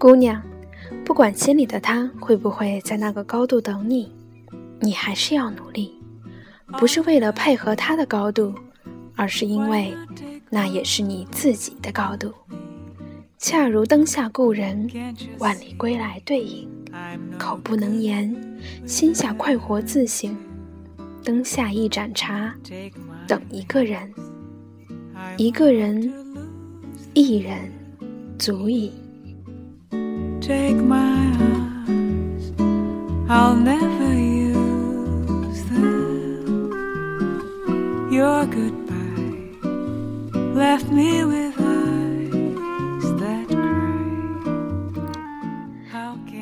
姑娘，不管心里的他会不会在那个高度等你，你还是要努力，不是为了配合他的高度，而是因为那也是你自己的高度。恰如灯下故人，万里归来对影。口不能言，心下快活自省。灯下一盏茶，等一个人。一个人，一人，足矣。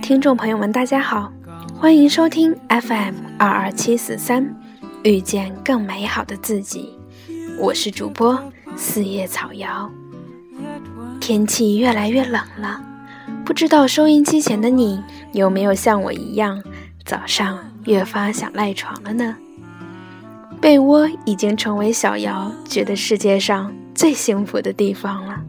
听众朋友们，大家好，欢迎收听 FM 二二七四三，遇见更美好的自己。我是主播四叶草瑶。天气越来越冷了，不知道收音机前的你有没有像我一样，早上越发想赖床了呢？被窝已经成为小瑶觉得世界上最幸福的地方了。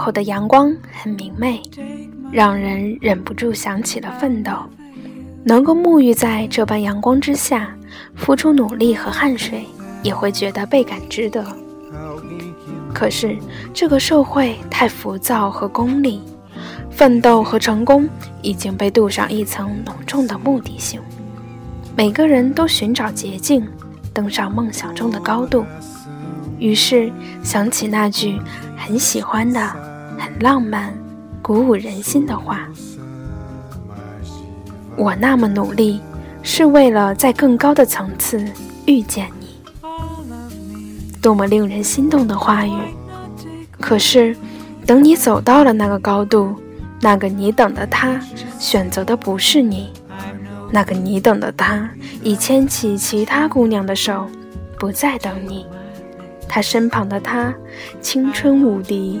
后的阳光很明媚，让人忍不住想起了奋斗。能够沐浴在这般阳光之下，付出努力和汗水，也会觉得倍感值得。可是这个社会太浮躁和功利，奋斗和成功已经被镀上一层浓重的目的性。每个人都寻找捷径，登上梦想中的高度。于是想起那句。很喜欢的，很浪漫，鼓舞人心的话。我那么努力，是为了在更高的层次遇见你。多么令人心动的话语！可是，等你走到了那个高度，那个你等的他选择的不是你，那个你等的他已牵起其他姑娘的手，不再等你。他身旁的她，青春无敌，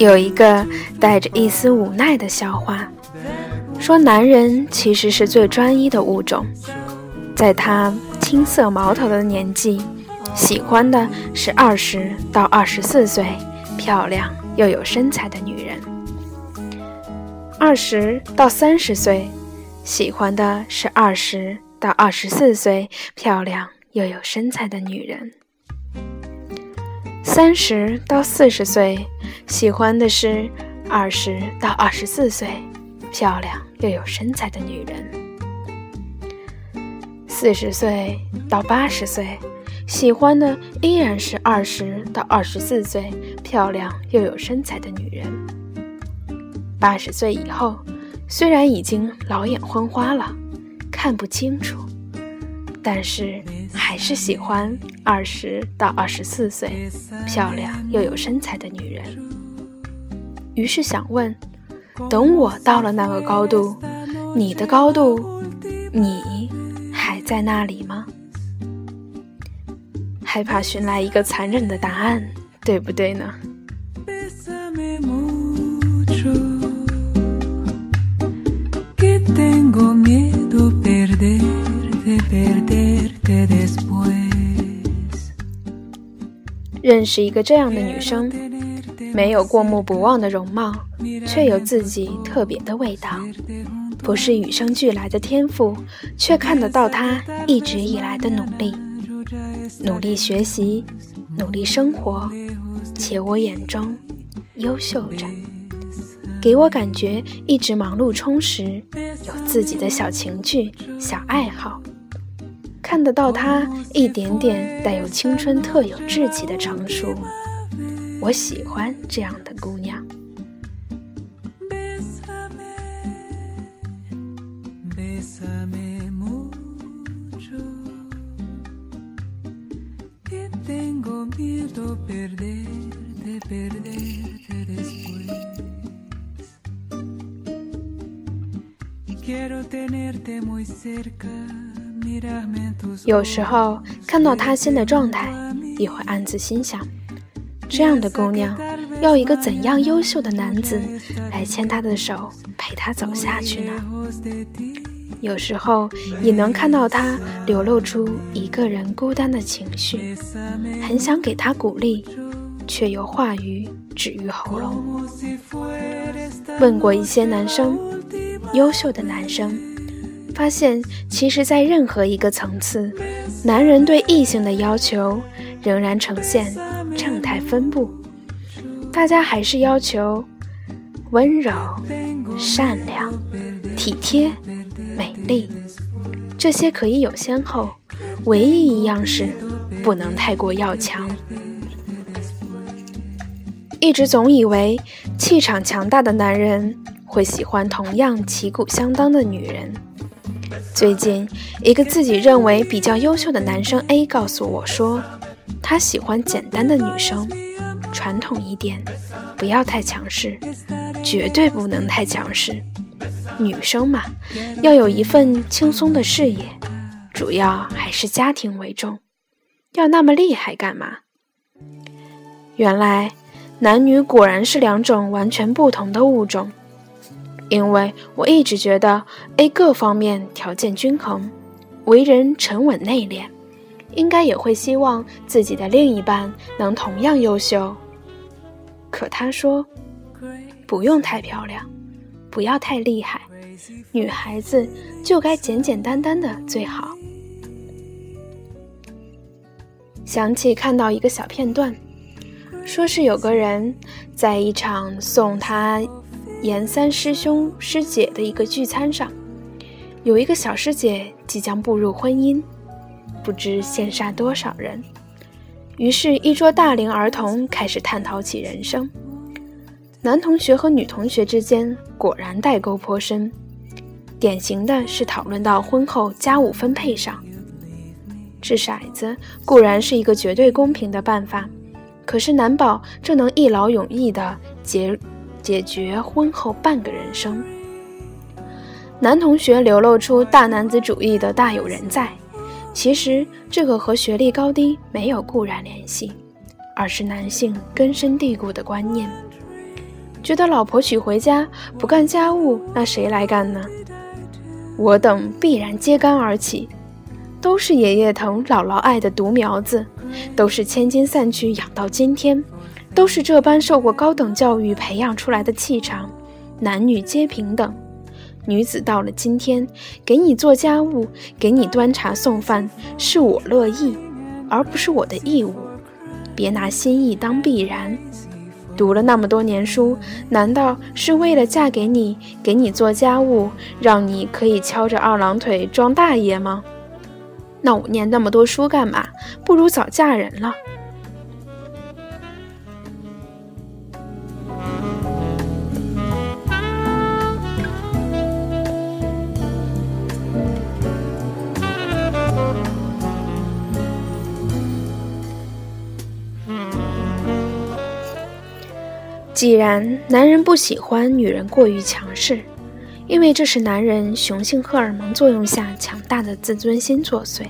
有一个带着一丝无奈的笑话，说男人其实是最专一的物种，在他青涩毛头的年纪，喜欢的是二十到二十四岁漂亮又有身材的女人；二十到三十岁，喜欢的是二十到二十四岁漂亮又有身材的女人。三十到四十岁，喜欢的是二十到二十四岁漂亮又有身材的女人；四十岁到八十岁，喜欢的依然是二十到二十四岁漂亮又有身材的女人；八十岁以后，虽然已经老眼昏花了，看不清楚。但是还是喜欢二十到二十四岁漂亮又有身材的女人。于是想问：等我到了那个高度，你的高度，你还在那里吗？害怕寻来一个残忍的答案，对不对呢？认识一个这样的女生，没有过目不忘的容貌，却有自己特别的味道。不是与生俱来的天赋，却看得到她一直以来的努力。努力学习，努力生活，且我眼中优秀着，给我感觉一直忙碌充实，有自己的小情趣、小爱好。看得到她一点点带有青春特有稚气的成熟。我喜欢这样的姑娘。有时候看到他新的状态，也会暗自心想：这样的姑娘，要一个怎样优秀的男子来牵她的手，陪她走下去呢？有时候也能看到他流露出一个人孤单的情绪，很想给他鼓励，却又话语止于喉咙。问过一些男生，优秀的男生，发现其实，在任何一个层次，男人对异性的要求仍然呈现正态分布，大家还是要求温柔、善良、体贴。美丽，这些可以有先后，唯一一样是不能太过要强。一直总以为气场强大的男人会喜欢同样旗鼓相当的女人。最近，一个自己认为比较优秀的男生 A 告诉我说，他喜欢简单的女生，传统一点，不要太强势，绝对不能太强势。女生嘛，要有一份轻松的事业，主要还是家庭为重。要那么厉害干嘛？原来男女果然是两种完全不同的物种。因为我一直觉得 A 各方面条件均衡，为人沉稳内敛，应该也会希望自己的另一半能同样优秀。可他说，不用太漂亮，不要太厉害。女孩子就该简简单单的最好。想起看到一个小片段，说是有个人在一场送他严三师兄师姐的一个聚餐上，有一个小师姐即将步入婚姻，不知羡煞多少人。于是，一桌大龄儿童开始探讨起人生。男同学和女同学之间果然代沟颇深。典型的是讨论到婚后家务分配上，掷骰子固然是一个绝对公平的办法，可是难保这能一劳永逸的结解决婚后半个人生。男同学流露出大男子主义的大有人在，其实这个和学历高低没有固然联系，而是男性根深蒂固的观念，觉得老婆娶回家不干家务，那谁来干呢？我等必然揭竿而起，都是爷爷疼、姥姥爱的独苗子，都是千金散去养到今天，都是这般受过高等教育培养出来的气场。男女皆平等，女子到了今天，给你做家务，给你端茶送饭，是我乐意，而不是我的义务。别拿心意当必然。读了那么多年书，难道是为了嫁给你，给你做家务，让你可以翘着二郎腿装大爷吗？那我念那么多书干嘛？不如早嫁人了。既然男人不喜欢女人过于强势，因为这是男人雄性荷尔蒙作用下强大的自尊心作祟，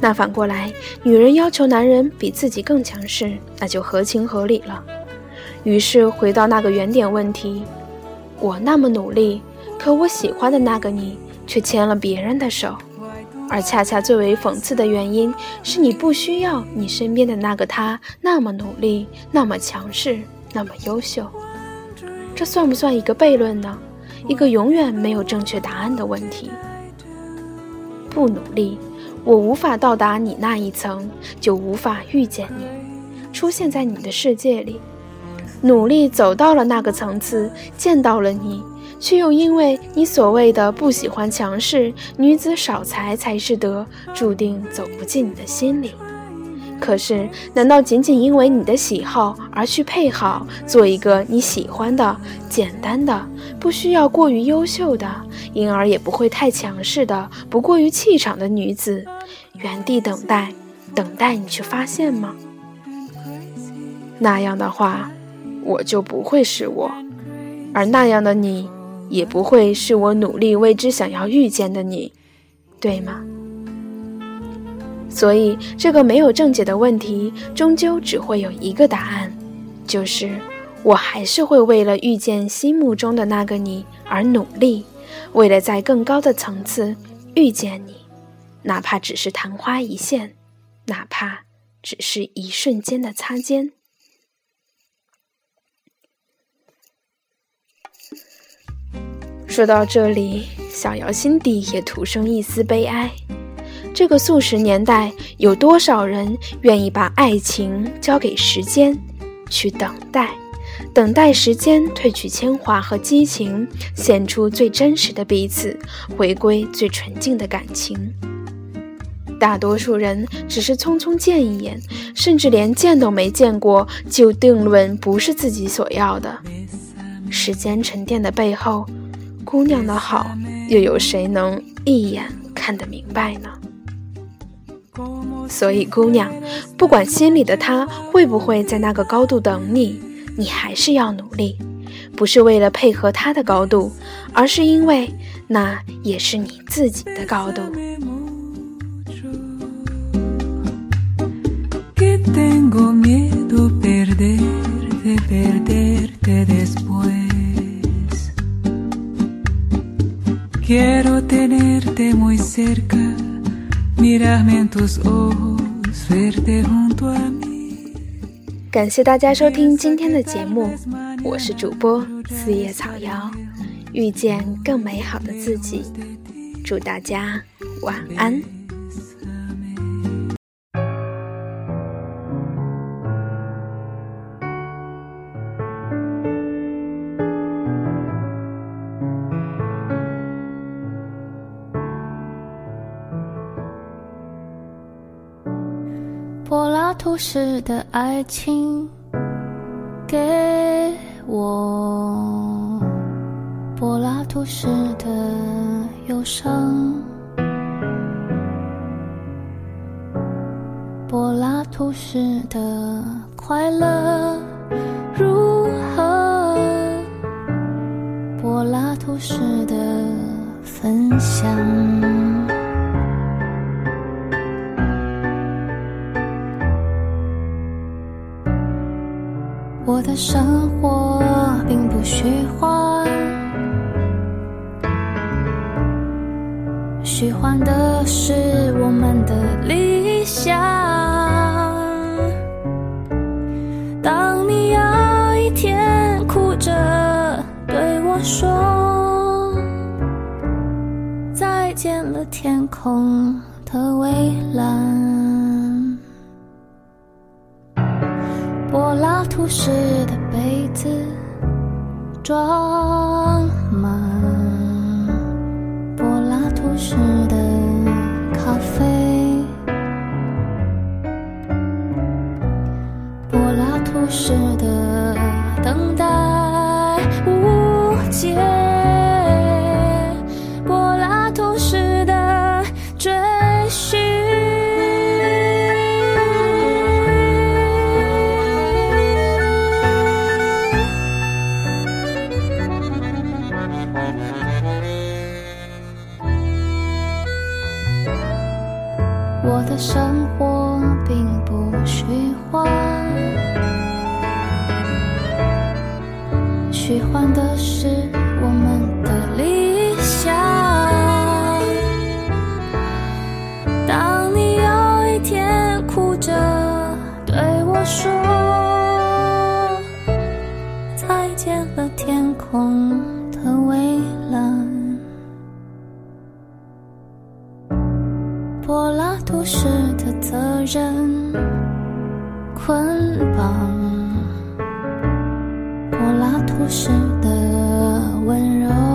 那反过来，女人要求男人比自己更强势，那就合情合理了。于是回到那个原点问题：我那么努力，可我喜欢的那个你却牵了别人的手，而恰恰最为讽刺的原因是你不需要你身边的那个他那么努力，那么强势。那么优秀，这算不算一个悖论呢？一个永远没有正确答案的问题。不努力，我无法到达你那一层，就无法遇见你，出现在你的世界里。努力走到了那个层次，见到了你，却又因为你所谓的不喜欢强势女子少才才是德，注定走不进你的心里。可是，难道仅仅因为你的喜好而去配好，做一个你喜欢的、简单的、不需要过于优秀的，因而也不会太强势的、不过于气场的女子，原地等待，等待你去发现吗？那样的话，我就不会是我，而那样的你，也不会是我努力为之想要遇见的你，对吗？所以，这个没有正解的问题，终究只会有一个答案，就是我还是会为了遇见心目中的那个你而努力，为了在更高的层次遇见你，哪怕只是昙花一现，哪怕只是一瞬间的擦肩。说到这里，小瑶心底也徒生一丝悲哀。这个素食年代，有多少人愿意把爱情交给时间，去等待，等待时间褪去铅华和激情，显出最真实的彼此，回归最纯净的感情？大多数人只是匆匆见一眼，甚至连见都没见过，就定论不是自己所要的。时间沉淀的背后，姑娘的好，又有谁能一眼看得明白呢？所以，姑娘，不管心里的他会不会在那个高度等你，你还是要努力，不是为了配合他的高度，而是因为那也是你自己的高度。感谢大家收听今天的节目，我是主播四叶草瑶，遇见更美好的自己，祝大家晚安。柏拉图式的爱情，给我柏拉图式的忧伤，柏拉图式的快乐如何？柏拉图式的分享。我的生活并不虚幻，虚幻的是我们的理想。当你有一天哭着对我说再见了，天空的蔚蓝。拉图式的杯子装满柏拉图式的咖啡，柏拉图式的等待无解。喜欢的是我们的理想。当你有一天哭着对我说再见了，天空的蔚蓝。柏拉图式的责任捆绑，故事的温柔。